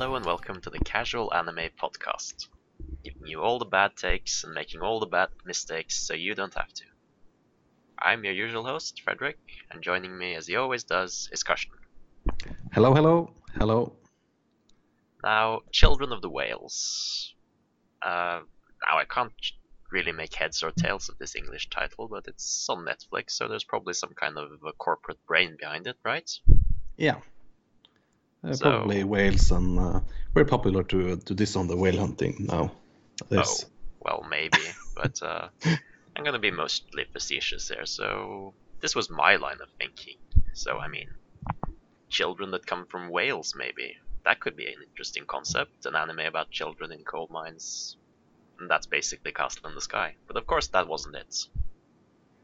Hello and welcome to the Casual Anime Podcast, giving you all the bad takes and making all the bad mistakes so you don't have to. I'm your usual host, Frederick, and joining me as he always does is Karsten. Hello, hello, hello. Now, Children of the Whales. Uh, now, I can't really make heads or tails of this English title, but it's on Netflix, so there's probably some kind of a corporate brain behind it, right? Yeah. Uh, So- Probably whales and uh, very popular to to this on the whale hunting now. This. Oh, well, maybe, but uh, I'm gonna be mostly facetious there. So this was my line of thinking. So I mean, children that come from whales, maybe that could be an interesting concept. An anime about children in coal mines, and that's basically Castle in the Sky. But of course, that wasn't it.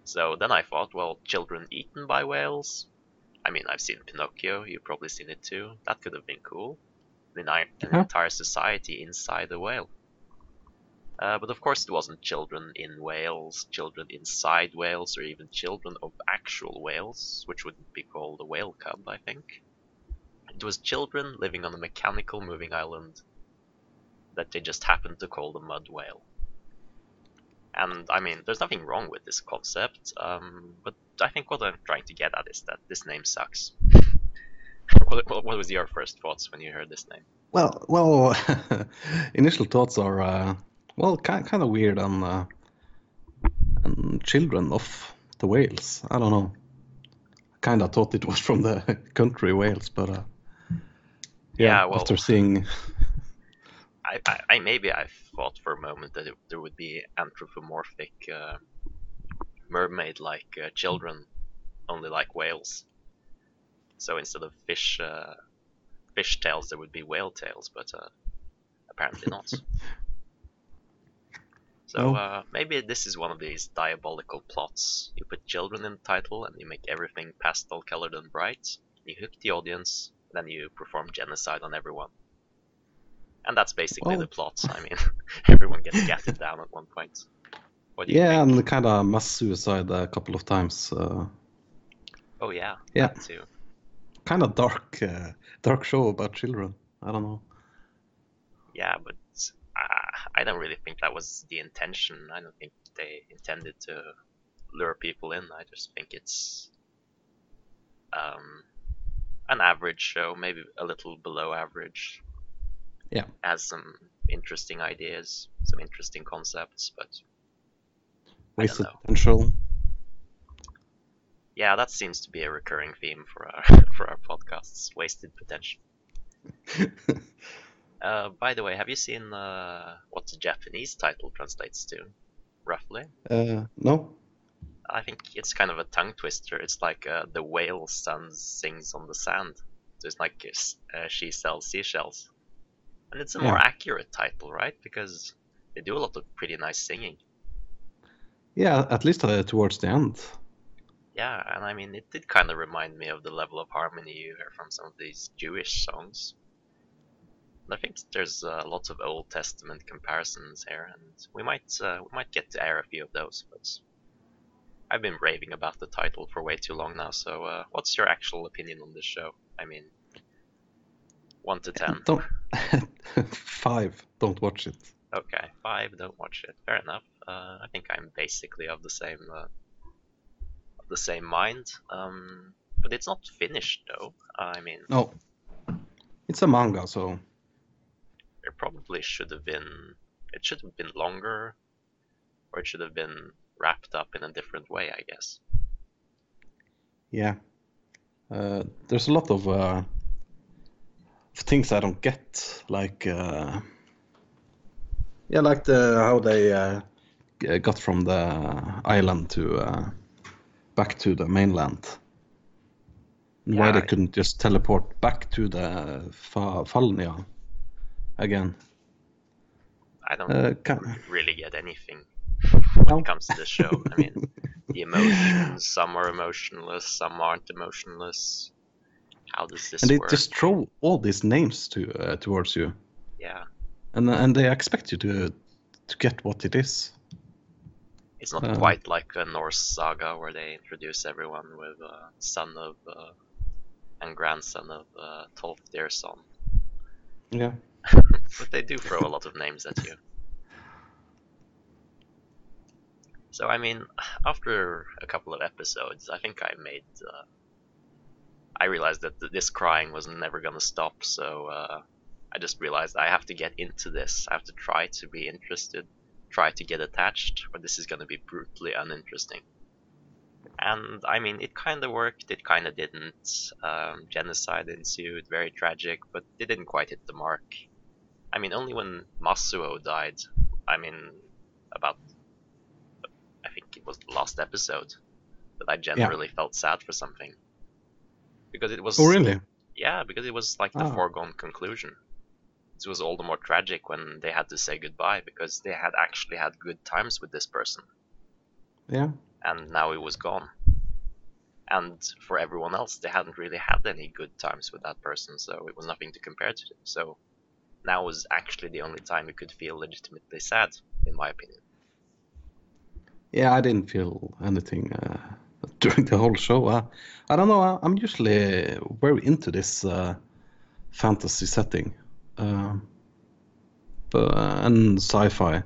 So then I thought, well, children eaten by whales. I mean, I've seen Pinocchio. You've probably seen it too. That could have been cool. An, an Yeah. entire society inside a whale. Uh, but of course, it wasn't children in whales, children inside whales, or even children of actual whales, which would be called a whale cub, I think. It was children living on a mechanical moving island that they just happened to call the mud whale. And I mean, there's nothing wrong with this concept, um, but I think what I'm trying to get at is that this name sucks. what, what was your first thoughts when you heard this name? Well, well, initial thoughts are uh, well, kind kind of weird and uh, and children of the whales. I don't know. Kind of thought it was from the country Wales, but uh, Yeah, well- after seeing I, I, I maybe I thought for a moment that it, there would be anthropomorphic uh, mermaid-like uh, children, only like whales. So instead of fish uh, fish tails, there would be whale tails, but uh, apparently not. So Oh. uh, maybe this is one of these diabolical plots. You put children in the title, and you make everything pastel-colored and bright. You hook the audience, then you perform genocide on everyone. And that's basically Well- the plot. I mean, everyone gets gatted down at one point. What yeah, think? and kind of mass suicide a couple of times. Uh, Oh yeah, Yeah. kind of dark, uh, dark show about children. I don't know. Yeah, but uh, I don't really think that was the intention. I don't think they intended to lure people in. I just think it's um, an average show, maybe a little below average. Yeah. Has some interesting ideas, some interesting concepts, but Wasted potential. yeah, that seems to be a recurring theme for our for our podcasts. Wasted potential. Uh, by the way, have you seen uh, what the Japanese title translates to, roughly? uh, no. I think it's kind of a tongue twister. It's like uh, the whale sun sings on the sand. So it's like uh, she sells seashells, and it's a more accurate title, right? Because they do a lot of pretty nice singing. Yeah, at least uh, towards the end. Yeah, and I mean, it did kind of remind me of the level of harmony you hear from some of these Jewish songs. And I think there's uh, lots of Old Testament comparisons here, and we might uh, we might get to air a few of those. But I've been raving about the title for way too long now. So, uh, what's your actual opinion on this show? I mean, one to ten. Don't five. Don't watch it. Okay, five. Don't watch it. Fair enough. Uh, I think I'm basically of the same uh, of the same mind. Um, but it's not finished though. I mean, No, it's a manga, so there probably should have been. It should have been longer, or it should have been wrapped up in a different way. I guess. yeah. Uh, there's a lot of uh, of things I don't get, like uh, yeah, like the how they uh, g- got from the island to uh, back to the mainland. And Why they couldn't just teleport back to the Fa- Falaina again? I don't Uh, can... really get anything when No. it comes to this show. I mean, the emotions. Some are emotionless. Some aren't emotionless. How does this and they work? just throw all these names to uh, towards you, Yeah. and and they expect you to to get what it is. It's not Uh, quite like a Norse saga where they introduce everyone with uh, son of uh, and grandson of uh, Tolfdirson. Yeah. but they do throw a lot of names at you. So I mean, after a couple of episodes, I think I made. Uh, I realized that th- this crying was never gonna stop, so uh, I just realized I have to get into this. I have to try to be interested, try to get attached, or this is gonna be brutally uninteresting. And I mean, it kind of worked, it kind of didn't. Um, genocide ensued, very tragic, but it didn't quite hit the mark. I mean, only when Masuo died, I mean, about, I think it was the last episode, that I generally felt sad for something. Because it was. Oh, really? Yeah, because it was like the Ah. foregone conclusion. It was all the more tragic when they had to say goodbye because they had actually had good times with this person Yeah. and now he was gone. And for everyone else, they hadn't really had any good times with that person, so it was nothing to compare to. So now was actually the only time you could feel legitimately sad, in my opinion. Yeah, I didn't feel anything uh, during the whole show. Uh, I don't know. I, I'm usually very into this uh, fantasy setting, um, but uh, and sci-fi.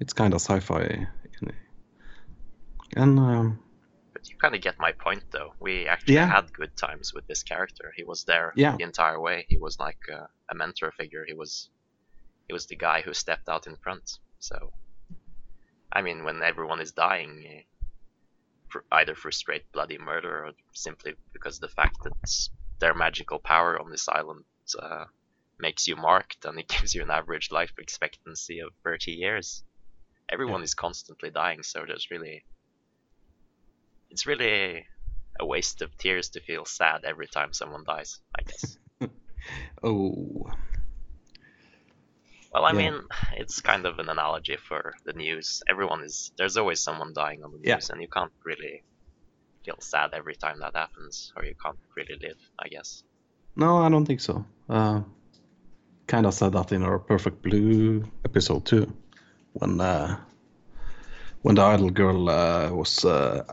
It's kind of sci-fi, and um, But you kind of get my point, though. We actually Yeah. had good times with this character. He was there Yeah. the entire way. He was like a, a mentor figure. He was, he was the guy who stepped out in front. So, I mean, when everyone is dying, eh, for, either through straight bloody murder or simply because the fact that their magical power on this island uh, makes you marked and it gives you an average life expectancy of 30 years. Everyone is constantly dying, so there's really it's really a waste of tears to feel sad every time someone dies, I guess. oh, Well, I Yeah. mean, it's kind of an analogy for the news. Everyone is there's always someone dying on the Yeah. news, and you can't really feel sad every time that happens, or you can't really live, I guess. no, I don't think so. Uh, kind of said that in our Perfect Blue episode too, when uh, when the idol girl uh, was uh,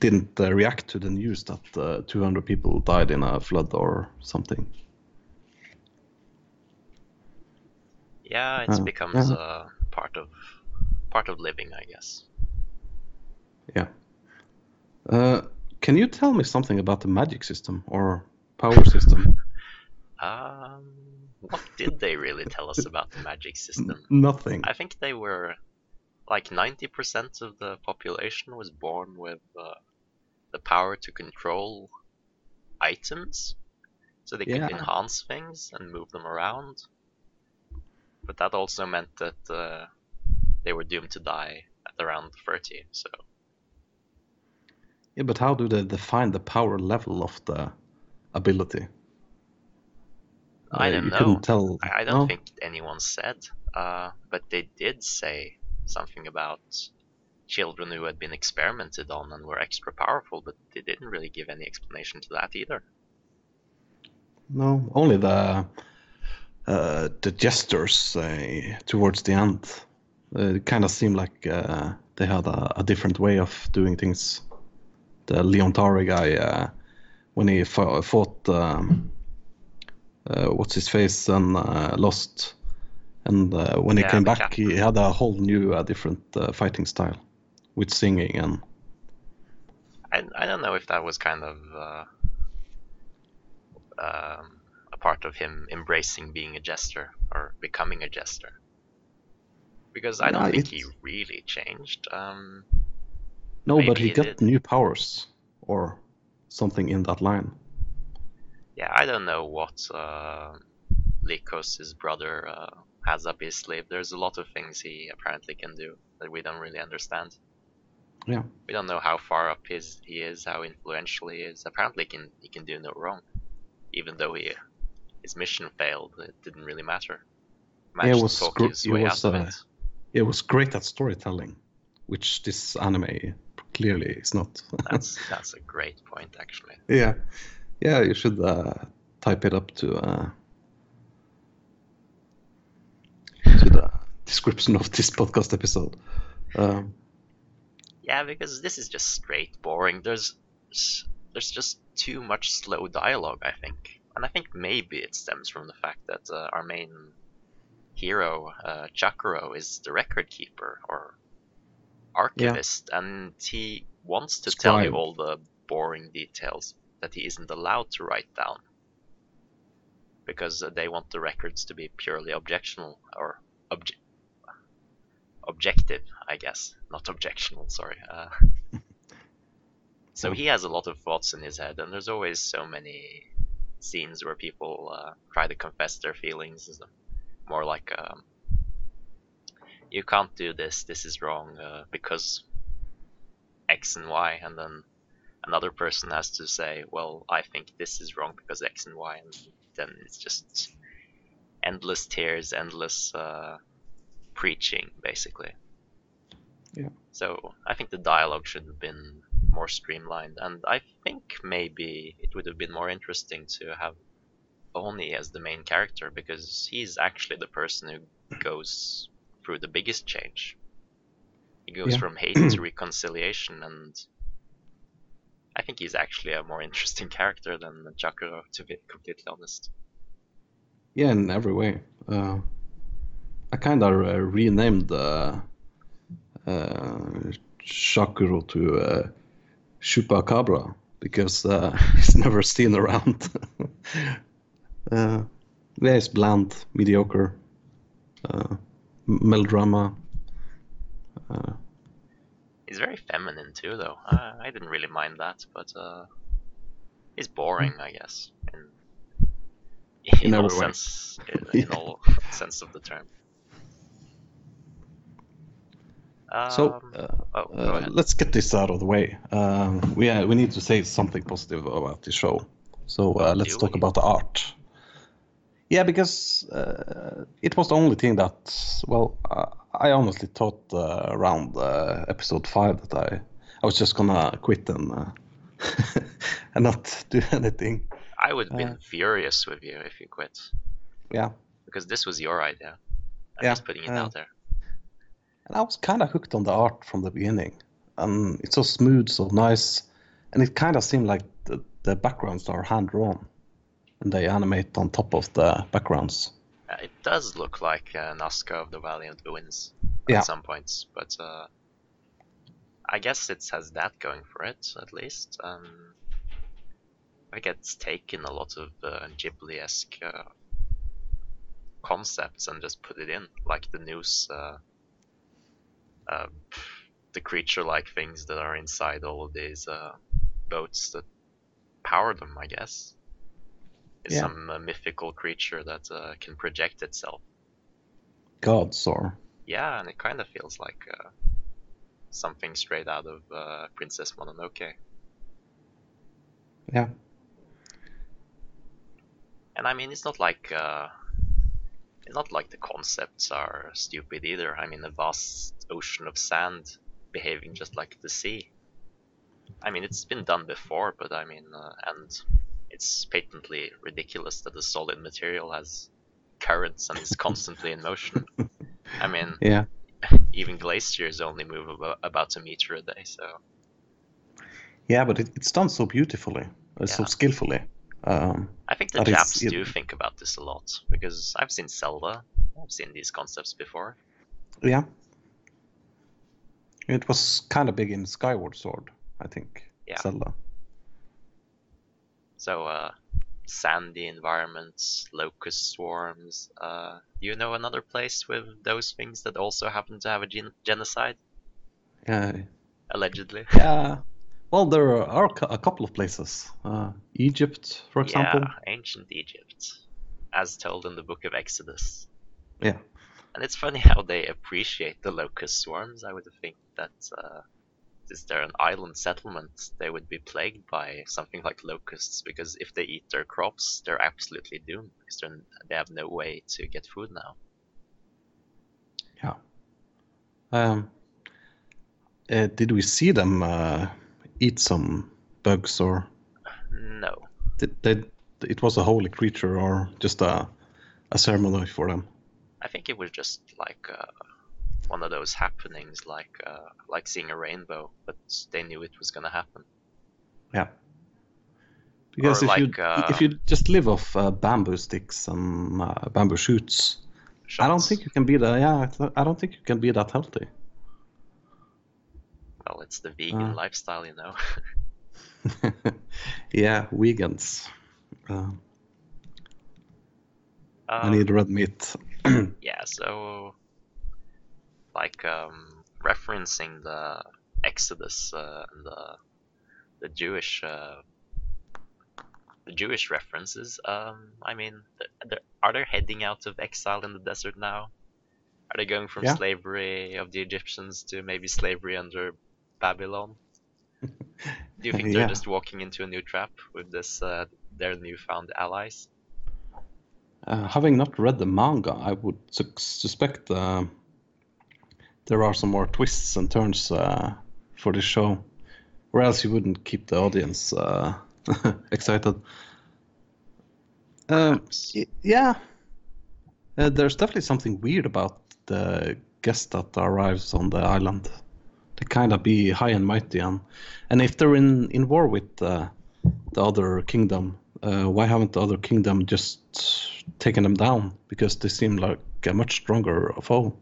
didn't uh, react to the news that uh, 200 people died in a flood or something. Yeah, it Uh, becomes yeah. a part of part of living, I guess. Yeah. Uh, can you tell me something about the magic system or power system? Um, what did they really tell us about the magic system? Nothing. I think they were like 90% of the population was born with uh, the power to control items. So they could Yeah. enhance things and move them around. But that also meant that uh, they were doomed to die at around 30. So Yeah, but how do they define the power level of the ability? I don't know. couldn't tell. I, I don't no? think anyone said. Uh, but they did say something about children who had been experimented on and were extra powerful, but they didn't really give any explanation to that either. No, only the uh, the gestures uh, towards the end. Uh, it kind of seemed like uh, they had a, a different way of doing things. The Leontari guy, uh, when he fought, um, what's his face, and uh, lost, and uh, when he Yeah, came the back, he had a whole new, uh, different uh, fighting style, with singing and I, I don't know if that was kind of uh, um, a part of him embracing being a jester or becoming a jester. Because I don't think he really changed. Um, no, but he he got did. new powers or something in that line. Yeah, I don't know what uh, Lykos' brother uh, has up his sleeve. There's a lot of things he apparently can do that we don't really understand. Yeah. We don't know how far up his he is, how influential he is. Apparently, he can he can do no wrong, even though he his mission failed. It didn't really matter. Managed was to talk gr- it was, uh, it. It was great at storytelling, which this anime clearly is not. That's that's a great point, actually. yeah, yeah, you should uh, type it up to uh, to the description of this podcast episode. Um, Yeah, because this is just straight boring. There's there's just too much slow dialogue. I think and I think maybe it stems from the fact that uh, our main hero, uh, Chakuro, is the record keeper or archivist, and he wants to tell you all the boring details that he isn't allowed to write down because uh, they want the records to be purely objectional or obje- objective, I guess, not objectional. Sorry. Uh, so he has a lot of thoughts in his head, and there's always so many scenes where people uh, try to confess their feelings. It's More like, um, you can't do this. This is wrong uh, because X and Y, and then another person has to say, "Well, I think this is wrong because X and Y," and then it's just endless tears, endless uh, preaching, basically. Yeah. So I think the dialogue should have been more streamlined, and I think maybe it would have been more interesting to have Ouni as the main character because he's actually the person who goes through the biggest change. He goes Yeah. from hate to reconciliation, and I think he's actually a more interesting character than Chakuro, to be completely honest. Yeah, in every way. Uh, I kind of uh, renamed uh, uh, Chakuro to uh, Chupacabra because uh, he's never seen around. uh, yeah, he's bland, mediocre, uh, melodrama. He's very feminine too, though. Uh, I didn't really mind that, but uh, he's boring, I guess, in in, In all sense, in, in all sense of the term. so Um, uh, oh, uh, let's get this out of the way. Uh, we uh, we need to say something positive about the show. So uh, Oh, let's talk we? about the art. Yeah, because uh, it was the only thing that, well, I honestly thought uh, around uh, episode five that I, I was just gonna quit and uh, and not do anything. I would have been uh, furious with you if you quit, Yeah, because this was your idea. I'm Yeah, just putting it out there. and I was kind of hooked on the art from the beginning. And it's so smooth, so nice, and it kind of seemed like the, the backgrounds are hand drawn, and they animate on top of the backgrounds. Uh, it does look like uh, Nausicaä of the Valiant Winds Yeah. at some points, but uh, I guess it has that going for it at least. Um, I think it's taken a lot of uh, Ghibli-esque uh, concepts and just put it in, like the nous, uh, uh, the creature-like things that are inside all of these uh, boats that power them. I guess Yeah. some uh, mythical creature that uh, can project itself. Gods or Yeah, and it kind of feels like uh, something straight out of uh, Princess Mononoke. yeah, And I mean, it's not like uh, it's not like the concepts are stupid either. I mean, a vast ocean of sand behaving just like the sea. I mean, it's been done before, but I mean, uh, and it's patently ridiculous that a solid material has currents and is constantly in motion. I mean, yeah, even glaciers only move about, about a meter a day, so yeah. But it, it's done so beautifully, uh, so skillfully. Um, I think the Japs it- do think about this a lot because I've seen Zelda, I've seen these concepts before. yeah, it was kind of big in Skyward Sword, I think. Yeah. Zelda. So, uh, sandy environments, locust swarms. Uh, do you know another place with those things that also happen to have a gen- genocide? Uh, Allegedly. yeah. Well, there are a couple of places. Uh, Egypt, for example. Yeah, ancient Egypt, as told in the Book of Exodus. Yeah. And it's funny how they appreciate the locust swarms. I would think that uh, there an island settlement, they would be plagued by something like locusts because if they eat their crops, they're absolutely doomed because they're, they have no way to get food now. Yeah. Um, uh, did we see them uh, eat some bugs, or No. did they? It was a holy creature, or just a a ceremony for them? I think it was just like uh, one of those happenings, like uh, like seeing a rainbow, but they knew it was gonna happen. Yeah. Because Or if you uh, if you just live off uh, bamboo sticks and uh, bamboo shoots, I don't think you can be that. Yeah, I don't think you can be that healthy. Well, it's the vegan Uh. lifestyle, you know. yeah, vegans. Uh, I Um, need red meat. Yeah, so like um, referencing the Exodus uh, and the the Jewish uh, the Jewish references. Um, I mean, th- th- are they heading out of exile in the desert now? Are they going from Yeah. slavery of the Egyptians to maybe slavery under Babylon? Do you think they're just walking into a new trap with this uh, their newfound allies? Uh, having not read the manga, I would sus- suspect uh, there are some more twists and turns uh, for this show, or else you wouldn't keep the audience uh, excited. Um, y- yeah, uh, there's definitely something weird about the guest that arrives on the island. They kind of be high and mighty, and and if they're in in war with uh, the other kingdom, uh, why haven't the other kingdom just taken them down? Because they seem like a much stronger foe.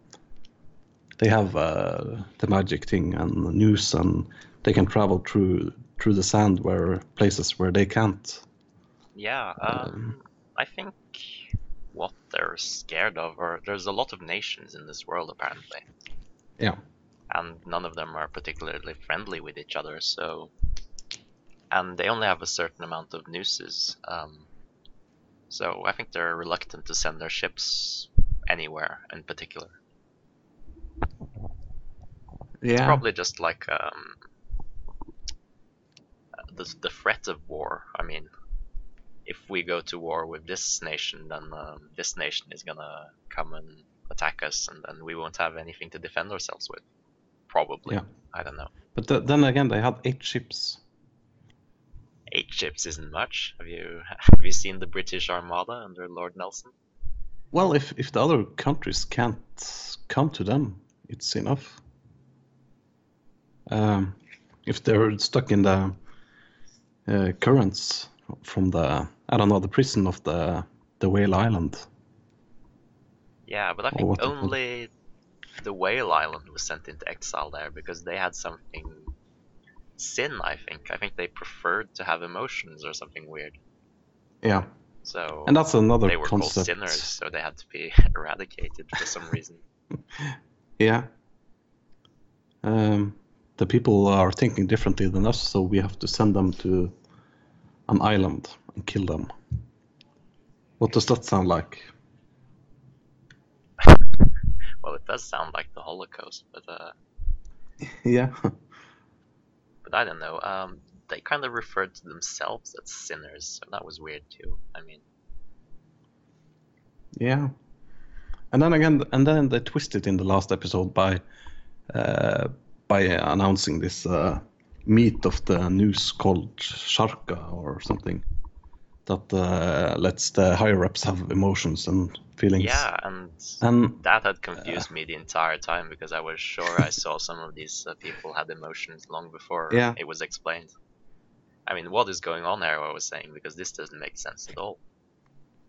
They have uh, the magic thing and the nous, and they can travel through through the sand where places where they can't. Yeah, um, I think what they're scared of, or there's a lot of nations in this world apparently, Yeah. and none of them are particularly friendly with each other. So, and they only have a certain amount of nooses. Um, so I think they're reluctant to send their ships anywhere in particular. Yeah. It's probably just like um, the the threat of war. I mean, if we go to war with this nation, then um, this nation is gonna come and attack us, and then we won't have anything to defend ourselves with. Probably. Yeah. I don't know. But th- then again, they had eight ships. Eight ships isn't much. Have you have you seen the British Armada under Lord Nelson? Well, if if the other countries can't come to them, it's enough. Um, if they're stuck in the uh, currents from the I don't know the prison of the the whale island. Yeah, but I think what they call only the Whale Island was sent into exile there because they had something sin. I think. I think they preferred to have emotions or something weird. Yeah, So and that's another they were called sinners, so they had to be eradicated for some reason. Yeah. Um, the people are thinking differently than us, so we have to send them to an island and kill them. What does that sound like? well, it does sound like the Holocaust, but uh, Yeah. but I don't know. Um, they kind of referred to themselves as sinners, so that was weird too. I mean, Yeah. And then again, and then they twisted in the last episode by uh, by announcing this uh, meat of the nous called Sharka or something that uh, lets the higher ups have emotions and feelings. yeah, and And that had confused me the entire time because I was sure I saw some of these uh, people had emotions long before Yeah. it was explained. I mean, what is going on there? I was saying because this doesn't make sense at all.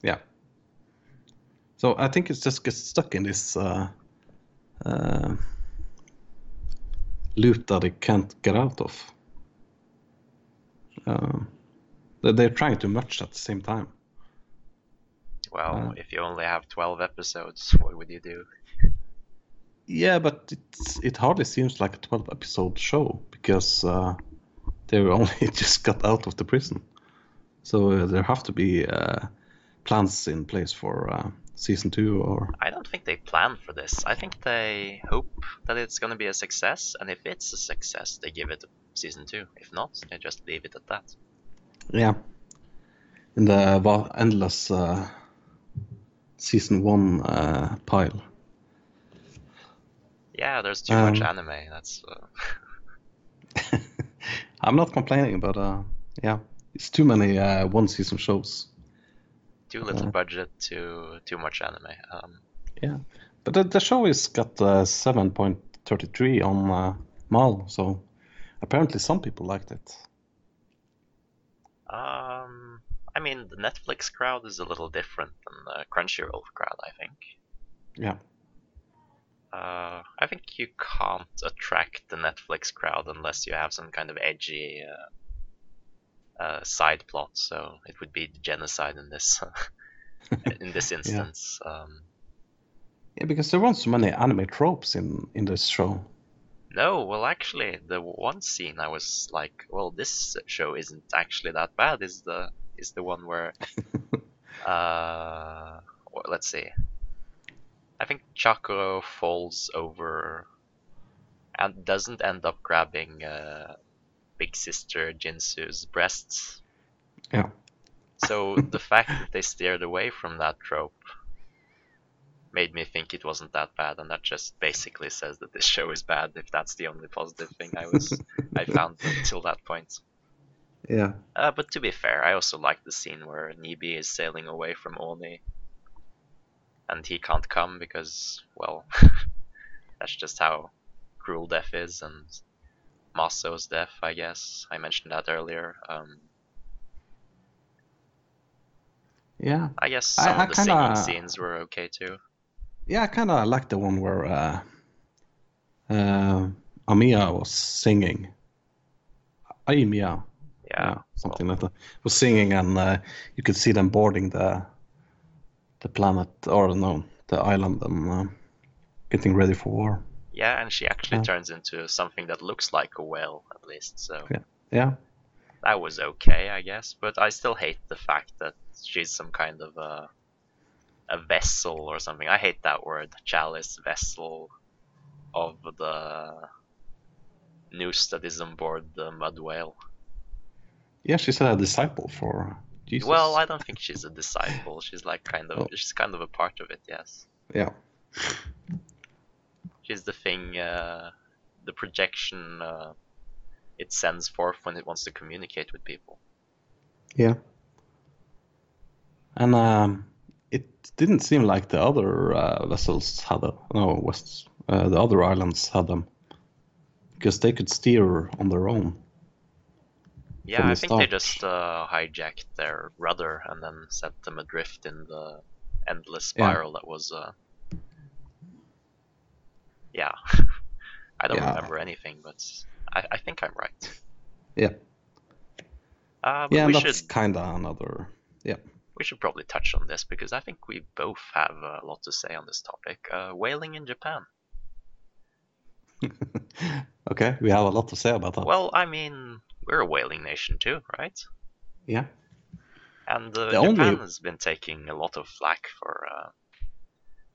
yeah. So I think it's just gets stuck in this it can't get out of. Uh, they- they're trying too much at the same time. Well, Uh. if you only have 12 episodes, what would you do? Yeah, but it's, it hardly seems like a 12 episode show because uh, they only just got out of the prison. So uh, there have to be uh, plans in place for uh, season two or. I don't think they plan for this. I think they hope that it's going to be a success, and if it's a success, they give it a season two. If not, they just leave it at that. Yeah. In the va- endless uh, season one uh, pile. Yeah, there's too much Um, anime. That's uh, I'm not complaining, but uh, yeah, it's too many uh, one season shows. Too little budget, too too much anime. Um, Yeah, but the, the show is got uh, 7.33 on uh, Mal, so apparently some people liked it. um, I mean, the Netflix crowd is a little different than the Crunchyroll crowd, I think. Yeah. Uh, I think you can't attract the Netflix crowd unless you have some kind of edgy uh, uh, side plot. So it would be the genocide in this in this instance. Yeah. Um, yeah, because there weren't so many anime tropes in in this show. No, well, actually, the one scene I was like, well, this show isn't actually that bad. Is the is the one where, uh, well, let's see. I think Chakuro falls over and doesn't end up grabbing uh, Big Sister Jinsu's breasts. Yeah. so the fact that they steered away from that trope made me think it wasn't that bad, and that just basically says that this show is bad. If that's the only positive thing I was I found until that point. Yeah. Uh, but to be fair, I also like the scene where Nibi is sailing away from Ouni, and he can't come because, well, that's just how cruel death is, and Maso's death, I guess. I mentioned that earlier. Um, yeah. I guess some I, I of the kinda... singing scenes were okay too. Yeah, I kind of like the one where uh, uh, Amiya was singing. Aimiya. Yeah, yeah, something well. like that. Was singing, and uh, you could see them boarding the the planet, or no, the island, and uh, getting ready for war. Yeah, and she actually yeah. turns into something that looks like a whale, at least. So yeah, yeah, that was okay, I guess. But I still hate the fact that she's some kind of a a vessel or something. I hate that word, chalice vessel of the nous that is on board the mud whale. Yeah, she's a disciple for Jesus. Well, I don't think she's a disciple. She's like kind of oh. she's kind of a part of it. Yes. Yeah. She's the thing, uh, the projection uh, it sends forth when it wants to communicate with people. Yeah. And um, it didn't seem like the other uh, vessels had them. No, West, uh, the other islands had them because they could steer on their own. Yeah, I think start. they just uh, hijacked their rudder and then set them adrift in the endless spiral yeah. that was. Yeah, I don't yeah. remember anything, but I, I think I'm right. Yeah. Uh, yeah, that's should... kind of another. Yeah we should probably touch on this because I think we both have a lot to say on this topic. Uh, whaling in Japan. okay, we have a lot to say about that. Well, I mean, we're a whaling nation too, right? Yeah. And uh, Japan only... has been taking a lot of flack for uh,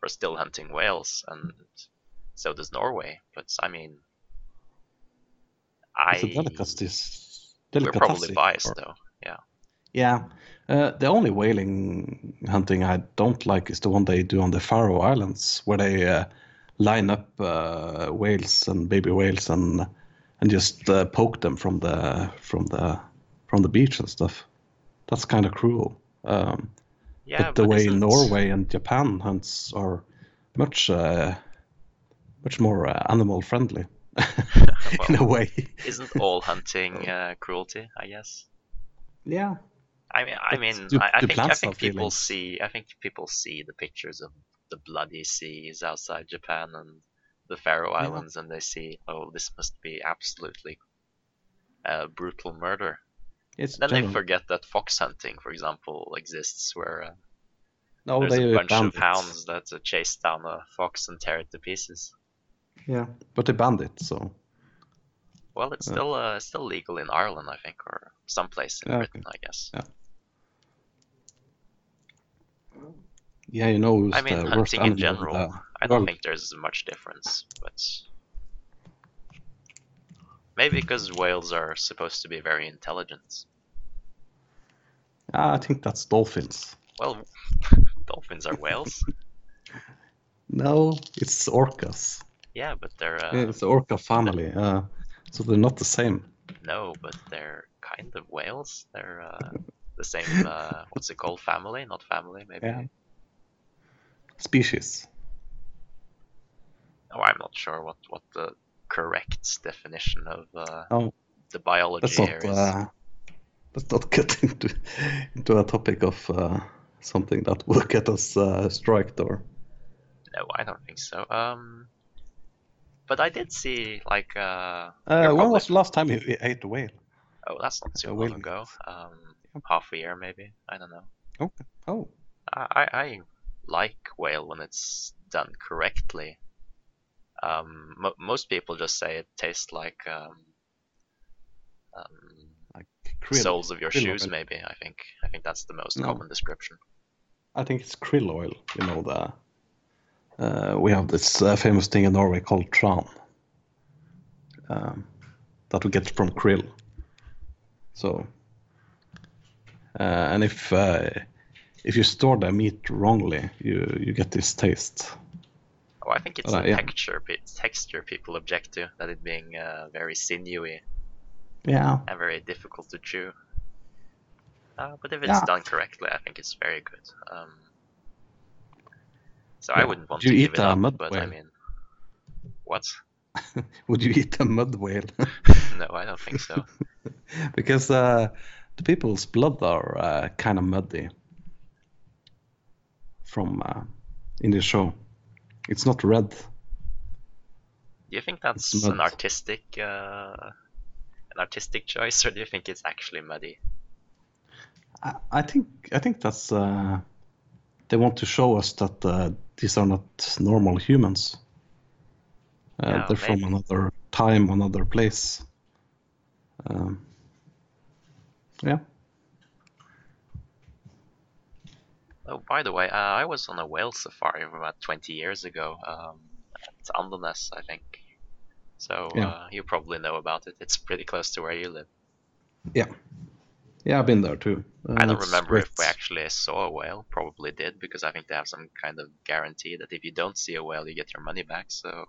for still hunting whales, and so does Norway. But I mean, I we're probably biased or... though. Yeah. Yeah, uh, the only whaling hunting I don't like is the one they do on the Faroe Islands, where they uh, line up uh, whales and baby whales and and just uh, poke them from the from the from the beach and stuff. That's kind of cruel. Um, yeah, but the but way isn't... Norway and Japan hunts are much uh, much more uh, animal friendly in a way. isn't all hunting cruelty? I guess. Yeah, I mean, I mean, do, I, I think I think people feelings. see I think people see the pictures of the bloody seas outside Japan and the Faroe yeah. Islands, and they see, oh, this must be absolutely uh, brutal murder. It's then general. they forget that fox hunting, for example, exists, where uh, no, there's a bunch of hounds that uh, chase down a fox and tear it to pieces. Yeah, but they banned it, so. Well, it's still uh, still legal in Ireland, I think, or someplace in yeah, Britain, okay. I guess. Yeah. Yeah, you know. I mean, hunting in general, I don't think there's much difference, but maybe because whales are supposed to be very intelligent. Ah, I think that's dolphins. Well, dolphins are whales. no, it's orcas. Yeah, but they're. Uh, yeah, it's the orca family, uh, so they're not the same. No, but they're kind of whales. They're uh, the same. Uh, what's it called? Family, not family, maybe. Yeah species? Oh, I'm not sure what, what the correct definition of uh, oh, the biology that's not, here is. Uh, let's not get into into a topic of uh, something that will get us uh, striked or. No, I don't think so. Um, but I did see like uh, Uh, when was the last time you ate a whale? Oh, that's not too a long whale ago. Um, half a year maybe. I don't know. Okay. Oh, I, I I like whale when it's done correctly. Um, mo- most people just say it tastes like um, um, like krill. soles of your shoes. oil. Maybe I think I think that's the most No. common description. I think it's krill oil. You know the. Uh, we have this uh, famous thing in Norway called tran. Um, that we get from krill. So. Uh, and if uh, if you store the meat wrongly, you you get this taste. Oh, I think it's Uh, the yeah. texture texture people object to that it being uh, very sinewy Yeah. and very difficult to chew. Uh, but if it's Yeah. done correctly, I think it's very good. Um, so Yeah. I wouldn't want to eat a up, mud but I mean, what? Would you eat a mud whale? No, I don't think so. because uh, the people's blood are uh, kind of muddy from uh, in the show. It's not red. Do you think that's an artistic, uh, an artistic choice, or do you think it's actually muddy? I, I think I think that's uh, they want to show us that uh, these are not normal humans. Uh, Yeah, they're from another time, another place. Um, yeah. Oh, by the way, uh, I was on a whale safari about 20 years ago um, at Andenes, I think. So Yeah. uh, you probably know about it. It's pretty close to where you live. Yeah, I've been there too. Uh, I don't remember if we actually saw a whale. Probably did because I think they have some kind of guarantee that if you don't see a whale, you get your money back. So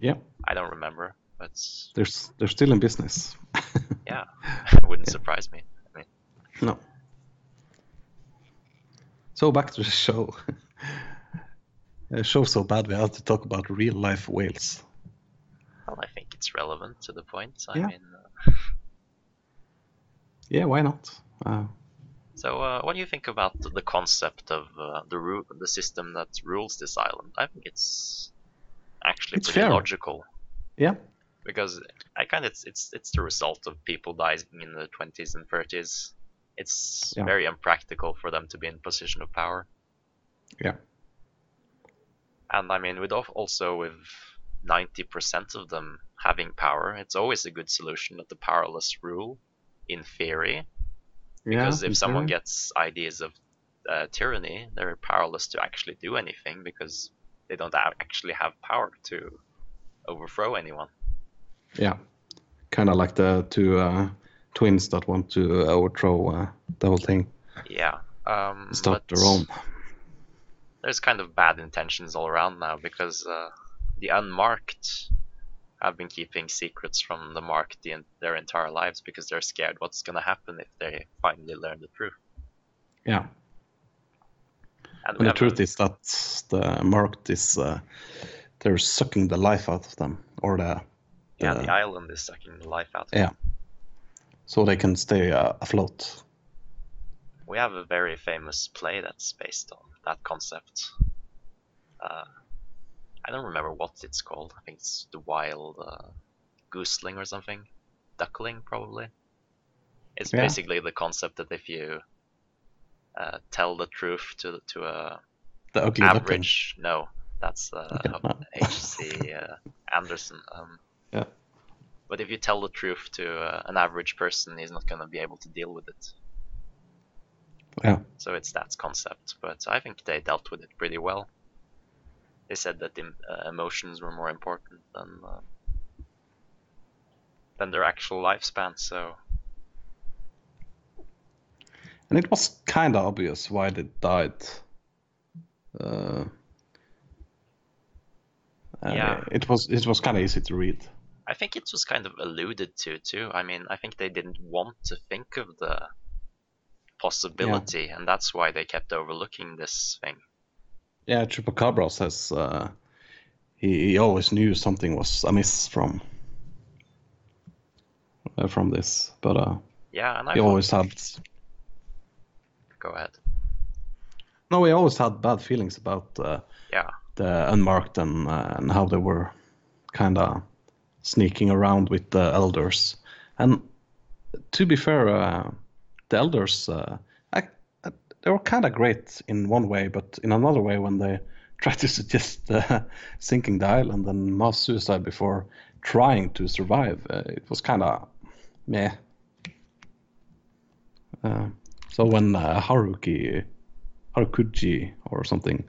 Yeah, I don't remember, but there's they're still in business. yeah, it wouldn't Yeah. surprise me. I mean... No. So back to the show. the show's so bad we have to talk about real life whales. Well, I think it's relevant to the point. I Yeah. mean, uh, Yeah, why not? Uh, so uh, what do you think about the- concept of uh, the ru- the system that rules this island? I think it's actually It's pretty fair. logical yeah, because I kind of it's, it's it's the result of people dying in the 20s and 30s. It's Yeah. very impractical for them to be in position of power. Yeah. And I mean, with also with 90% of them having power, it's always a good solution that the powerless rule, in theory. Because yeah, if someone gets ideas of uh, tyranny, they're powerless to actually do anything because they don't actually have power to overthrow anyone. yeah, kind of like the two uh, twins that want to overthrow uh, the whole thing, Yeah. Um, start but their own. There's kind of bad intentions all around now because uh, the unmarked have been keeping secrets from the marked the, their entire lives because they're scared what's going to happen if they finally learn the truth. Yeah, And, and the truth is that the marked is uh, they're sucking the life out of them, or the yeah, the- the island is sucking the life out of them. Yeah. them. so they can stay uh, afloat. We have a very famous play that's based on that concept. Uh, I don't remember what it's called. I think it's the Wild uh, Gooseling or something. Duckling, probably. It's Yeah. basically the concept that if you uh, tell the truth to to a The ugly duckling. average, no, that's uh. H.C. Uh, Andersen. Um, Yeah. But if you tell the truth to uh, an average person, he's not going to be able to deal with it. Yeah. So it's that concept, but I think they dealt with it pretty well. They said that the uh, emotions were more important than uh, than their actual lifespan. So And it was kind of obvious why they died. Uh, Yeah. It was it was kind of easy to read. I think it was kind of alluded to too. I mean, I think they didn't want to think of the possibility, and that's why they kept overlooking this thing. Yeah, Chupacabra says uh, he, he always knew something was amiss from uh, from this, but uh, Yeah, and I thought- always had go ahead. no, we always had bad feelings about uh, Yeah, the unmarked and uh, and how they were kind of sneaking around with the elders. And to be fair, uh, the elders uh, they were kind of great in one way, but in another way, when they tried to suggest uh, sinking the island and mass suicide before trying to survive, uh, it was kind of meh. Uh, so when uh, Haruki, Harukuji or something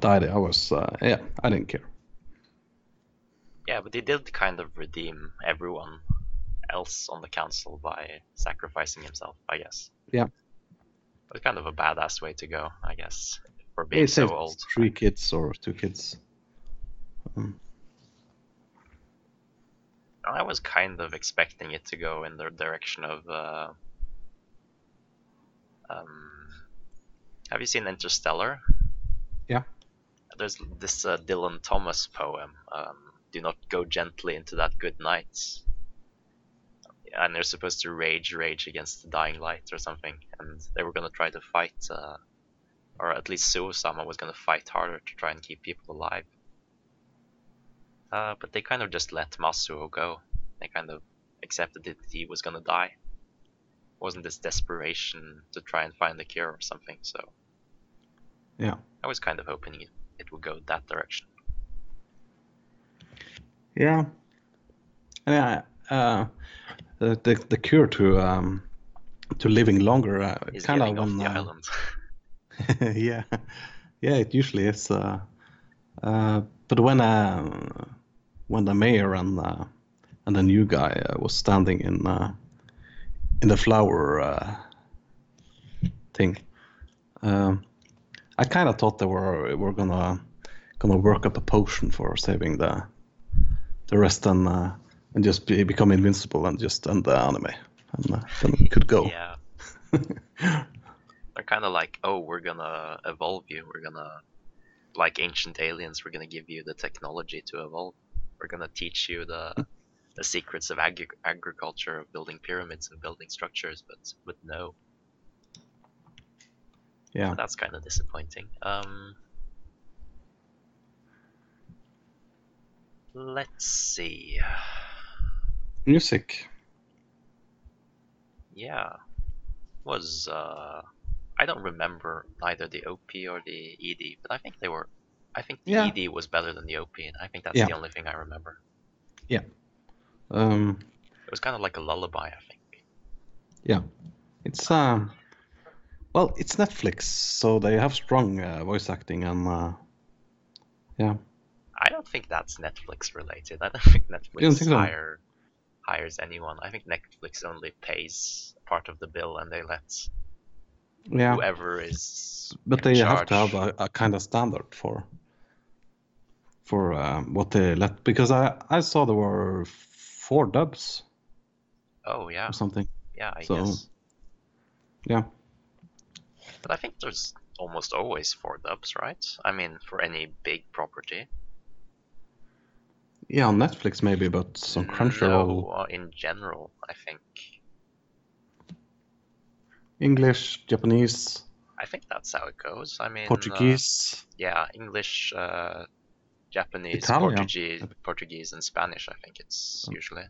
died, I was uh, yeah, I didn't care. yeah, but he did kind of redeem everyone else on the council by sacrificing himself, I guess. Yeah. But kind of a badass way to go, I guess, for being He so old. three kids or two kids. Um, I was kind of expecting it to go in the direction of. Uh, um, have you seen Interstellar? Yeah. There's this uh, Dylan Thomas poem. Um, Do not go gently into that good night. And they're supposed to rage, rage against the dying light or something. And they were gonna try to fight, uh, or at least Suosama was gonna fight harder to try and keep people alive. Uh, but they kind of just let Masuo go. They kind of accepted that he was gonna die. wasn't this desperation to try and find a cure or something, so. Yeah. I was kind of hoping it, it would go that direction. yeah. Yeah. Uh, the, the the cure to um to living longer uh, kind of when the uh, island. yeah yeah it usually is uh, uh, but when uh, when the mayor and uh, and the new guy uh, was standing in uh, in the flower uh, thing um, I kind of thought they were were gonna gonna work up a potion for saving the the rest and uh, and just be, become invincible and just end the anime and uh, then it could go Yeah. They're kind of like, oh, we're gonna evolve you. We're gonna, like ancient aliens, we're gonna give you the technology to evolve. We're gonna teach you the the secrets of agri- agriculture, of building pyramids and building structures. But but no, yeah that's kind of disappointing. Um, let's see. Music Yeah, was uh, I don't remember either the OP or the ED, but I think they were. I think the Yeah. ED was better than the OP, and I think that's Yeah. the only thing I remember. Yeah. Um It was kind of like a lullaby, I think. Yeah, it's um, well, it's Netflix, so they have strong uh, voice acting and uh, yeah, I don't think that's Netflix related. I don't think Netflix don't think hire hires anyone. I think Netflix only pays part of the bill, and they let yeah. whoever is. But they have to have a, a kind of standard for for um, what they let because I I saw there were four dubs Oh yeah, or something. yeah, I so- guess. Yeah, But I think there's almost always four dubs, right? I mean, for any big property. Yeah, on Netflix maybe, but on Crunchyroll, No, uh, in general, I think. English, Japanese, I think that's how it goes. I mean, uh, Portuguese. yeah, English, uh, Japanese, Italian. Portuguese, Portuguese, and Spanish. I think it's Oh. usually.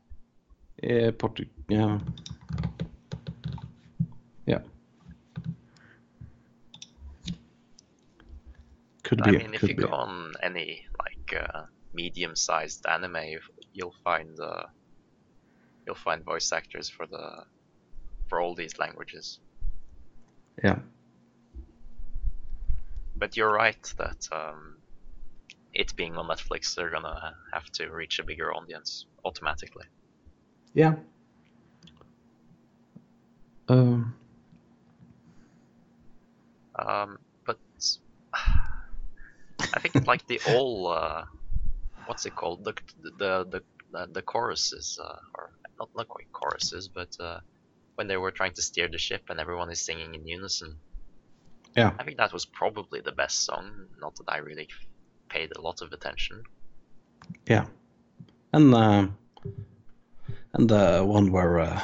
Yeah, Portu. Yeah. Yeah. Could I be. I mean, if you be. go on any like uh, medium-sized anime, you- you'll find uh, you'll find voice actors for the for all these languages. Yeah. But you're right that um, it being on Netflix, they're gonna have to reach a bigger audience automatically. Yeah. Um. Um, but I think like the all uh, what's it called the the the the, the choruses uh, or not not quite choruses, but uh, when they were trying to steer the ship and everyone is singing in unison. Yeah. I think that was probably the best song. Not that I really paid a lot of attention. Yeah. And uh, and the one where uh,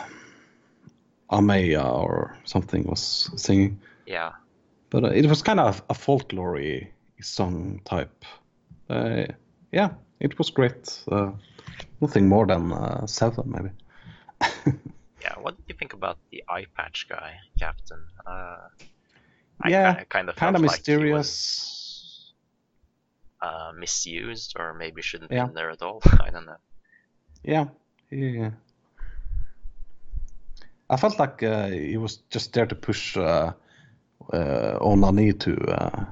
Amaya or something was singing. Yeah, But uh, it was kind of a folklore song type. Uh, yeah, it was great. Uh, nothing more than uh, seven, maybe. yeah. What did you think about the eye patch guy, Captain? Uh, I Yeah, ki- kind of kind of like was, mysterious. uh, misused, or maybe shouldn't Yeah. be in there at all. I don't know. Yeah, yeah. I felt like uh, he was just there to push uh, uh, Onani to uh,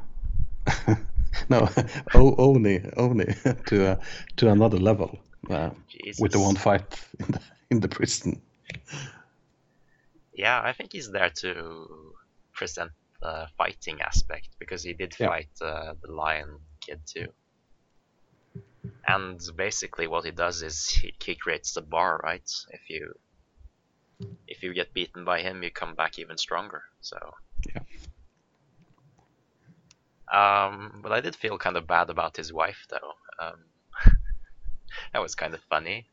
no o- Ouni Ouni to uh, to another level uh, with the one fight in the, in the prison. Yeah, I think he's there to present the fighting aspect because he did Yeah. fight uh, the lion kid too. And basically, what he does is he, he creates the bar, right? If you if you get beaten by him, you come back even stronger. So Yeah. Um, but I did feel kind of bad about his wife, though. Um, that was kind of funny.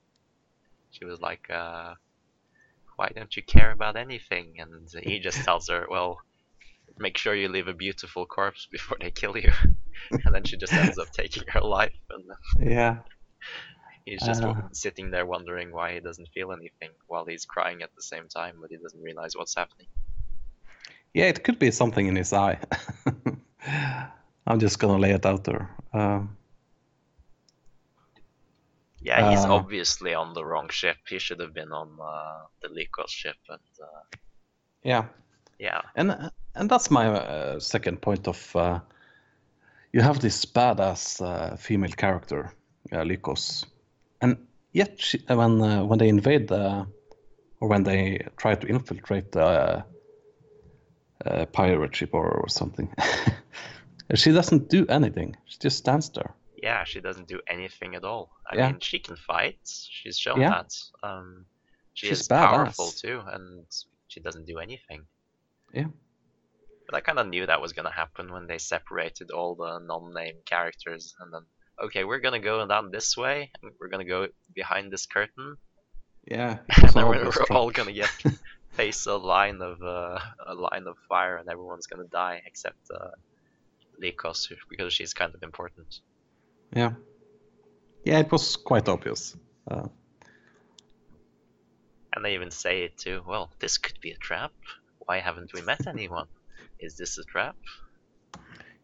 She was like, uh, "Why don't you care about anything?" And he just tells her, "Well, make sure you leave a beautiful corpse before they kill you." and then she just ends up taking her life, and Yeah, he's just Uh. sitting there wondering why he doesn't feel anything while he's crying at the same time, but he doesn't realize what's happening. yeah, it could be something in his eye. I'm just gonna lay it out there. Um, Yeah, he's Uh. obviously on the wrong ship. He should have been on uh, the Lykos ship, and uh, yeah, yeah, and and that's my uh, second point of uh, you have this badass uh, female character uh, Lykos and yet she, when uh, when they invade the or when they try to infiltrate the pirate ship or, or something she doesn't do anything she just stands there yeah, she doesn't do anything at all. I Yeah. mean, she can fight. She's shown Yeah. that. Um, she She's is powerful too, and she doesn't do anything. Yeah. But I kind of knew that was gonna happen when they separated all the non-name characters, and then okay, we're gonna go down this way, and we're gonna go behind this curtain, yeah and then we're, we're all gonna get face a line of uh, a line of fire, and everyone's gonna die except uh, Lykos, because she's kind of important. yeah yeah it was quite obvious uh, And they even say it too. Well, this could be a trap. Why haven't we met anyone? Is this a trap?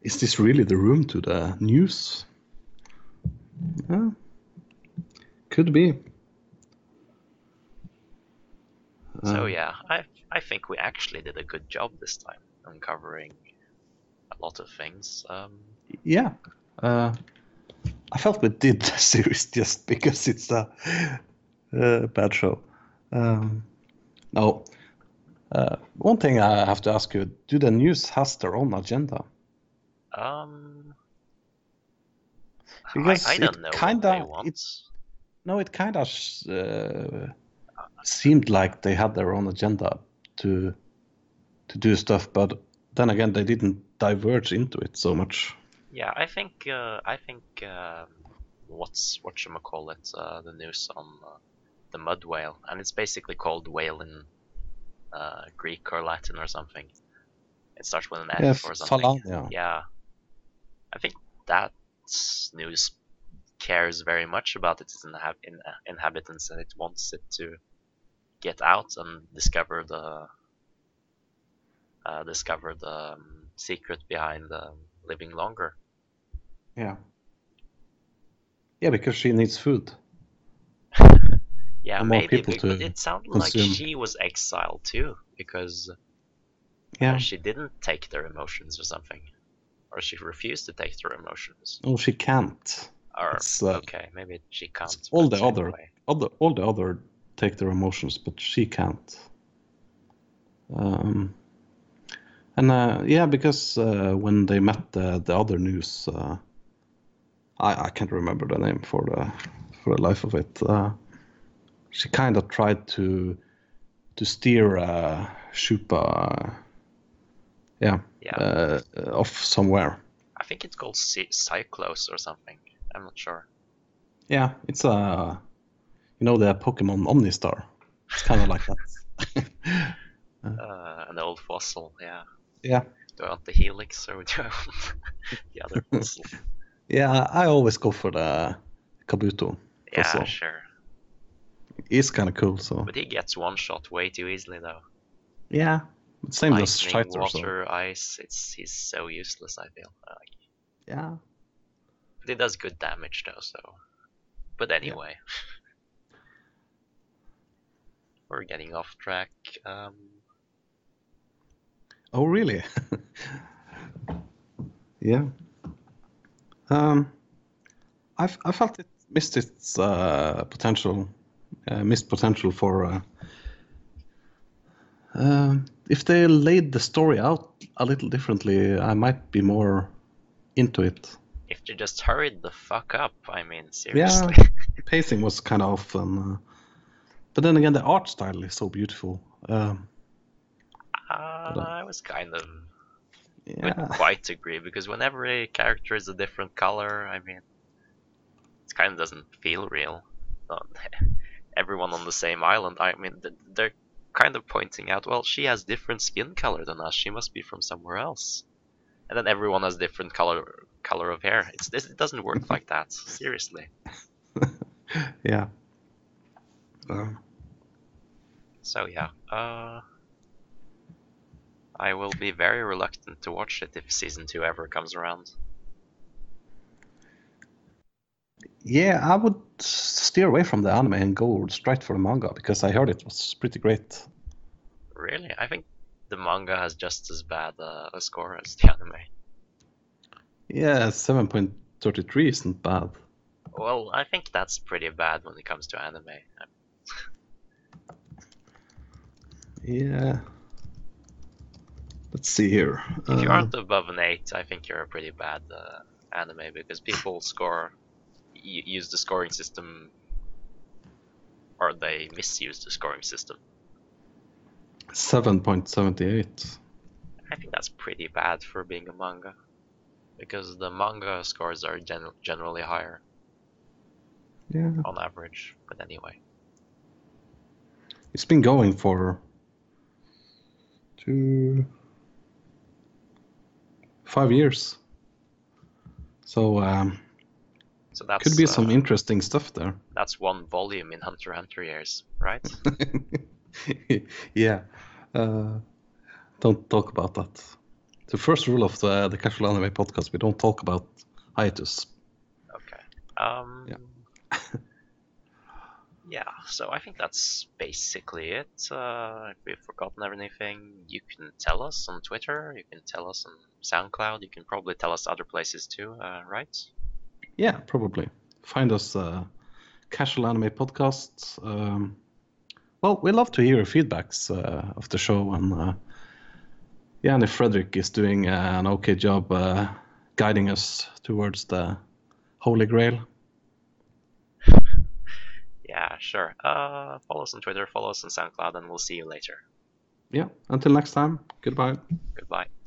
Is this really the room to the nous? Yeah. Could be. so Uh, yeah, I I think we actually did a good job this time uncovering lot of things. Um, Yeah. Uh, I felt we did the series just because it's a, a bad show. Um, no. Uh, one thing I have to ask you: Do the nous has their own agenda? um, Because I, I it don't know kinda- what they want. it's- No, it kind of uh, seemed like they had their own agenda to to do stuff, but then again, they didn't diverge into it so much. Yeah, I think uh, I think um, what's what should call it? Uh, the nous on uh, the mud whale, and it's basically called whale in uh, Greek or Latin or something. It starts with an F Yeah, or something. Falaina. Yeah, I think that nous cares very much about its inhab- in- inhabitants, and it wants it to get out and discover the uh, discover the um, secret behind um, living longer. Yeah. Yeah, because she needs food. Yeah, maybe. But it sounded consume. like she was exiled too, because uh, Yeah. she didn't take their emotions or something, or she refused to take their emotions. Oh, she can't. Or uh, okay, maybe she can't. all the other- anyway. Other, all the other take their emotions, but she can't. Um, and uh, yeah, because uh, when they met the, the other nous, uh, I, I can't remember the name for the for the life of it. Uh, she kind of tried to to steer uh, Shupa, yeah, Yeah, uh, off somewhere. I think it's called Cy- Cyclos or something. I'm not sure. Yeah, it's a you know the Pokemon Omastar. It's kind of like that. Uh, an old fossil, yeah. Yeah. Do I want the helix or do I want the other fossil? Yeah, I always go for the Kabuto. yeah, Fossil. sure. He's kind of cool, so But he gets one shot way too easily though. yeah. Same as Lightning, Shiter, so water, ice. It's he's so useless. I feel. Like, yeah. but he does good damage though. So, but anyway, we're getting off track. Um, Oh, really? yeah. Um, I I felt it missed its uh, potential, uh, missed potential for. Uh, um if they laid the story out a little differently, I might be more into it. if they just hurried the fuck up, I mean, seriously. The pacing was kind of off, and uh, but then again, the art style is so beautiful. Um, Uh, I was kind of yeah, wouldn't quite agree because whenever a character is a different color, I mean, it kind of doesn't feel real. Everyone on the same island. I mean, they're kind of pointing out, well, she has different skin color than us. She must be from somewhere else. And then everyone has different color color of hair. It's. It doesn't work like that. Seriously. yeah. Um, So yeah. Uh, I will be very reluctant to watch it if season two ever comes around. Yeah, I would steer away from the anime and go straight for the manga because I heard it was pretty great. Really? I think the manga has just as bad uh, a score as the anime. Yeah, 7.33 isn't bad. Well, I think that's pretty bad when it comes to anime. Yeah. Let's see here. If you Uh, aren't above an 8, I think you're a pretty bad uh, anime because people score, y- use the scoring system, or they misuse the scoring system. 7.78. I think that's pretty bad for being a manga. Because the manga scores are gen- generally higher Yeah. on average. But anyway. It's been going for two, five years. So um, So that's could be some uh, interesting stuff there. that's one volume in Hunter Hunter years, right? yeah. Uh, don't talk about that. The first rule of the, the Casual Anime podcast: we don't talk about hiatus. Okay. Um, Yeah. yeah, so I think that's basically it. Uh, if we've forgotten anything, you can tell us on Twitter, you can tell us on SoundCloud, you can probably tell us other places too, uh, right? Yeah, probably. Find us uh, Casual Anime Podcast. Um, well, we love to hear your feedbacks uh, of the show, and uh, yeah, and if Frederick is doing uh, an okay job guiding us towards the Holy Grail. Yeah, sure. Uh, follow us on Twitter, follow us on SoundCloud, and we'll see you later. Yeah, until next time, goodbye.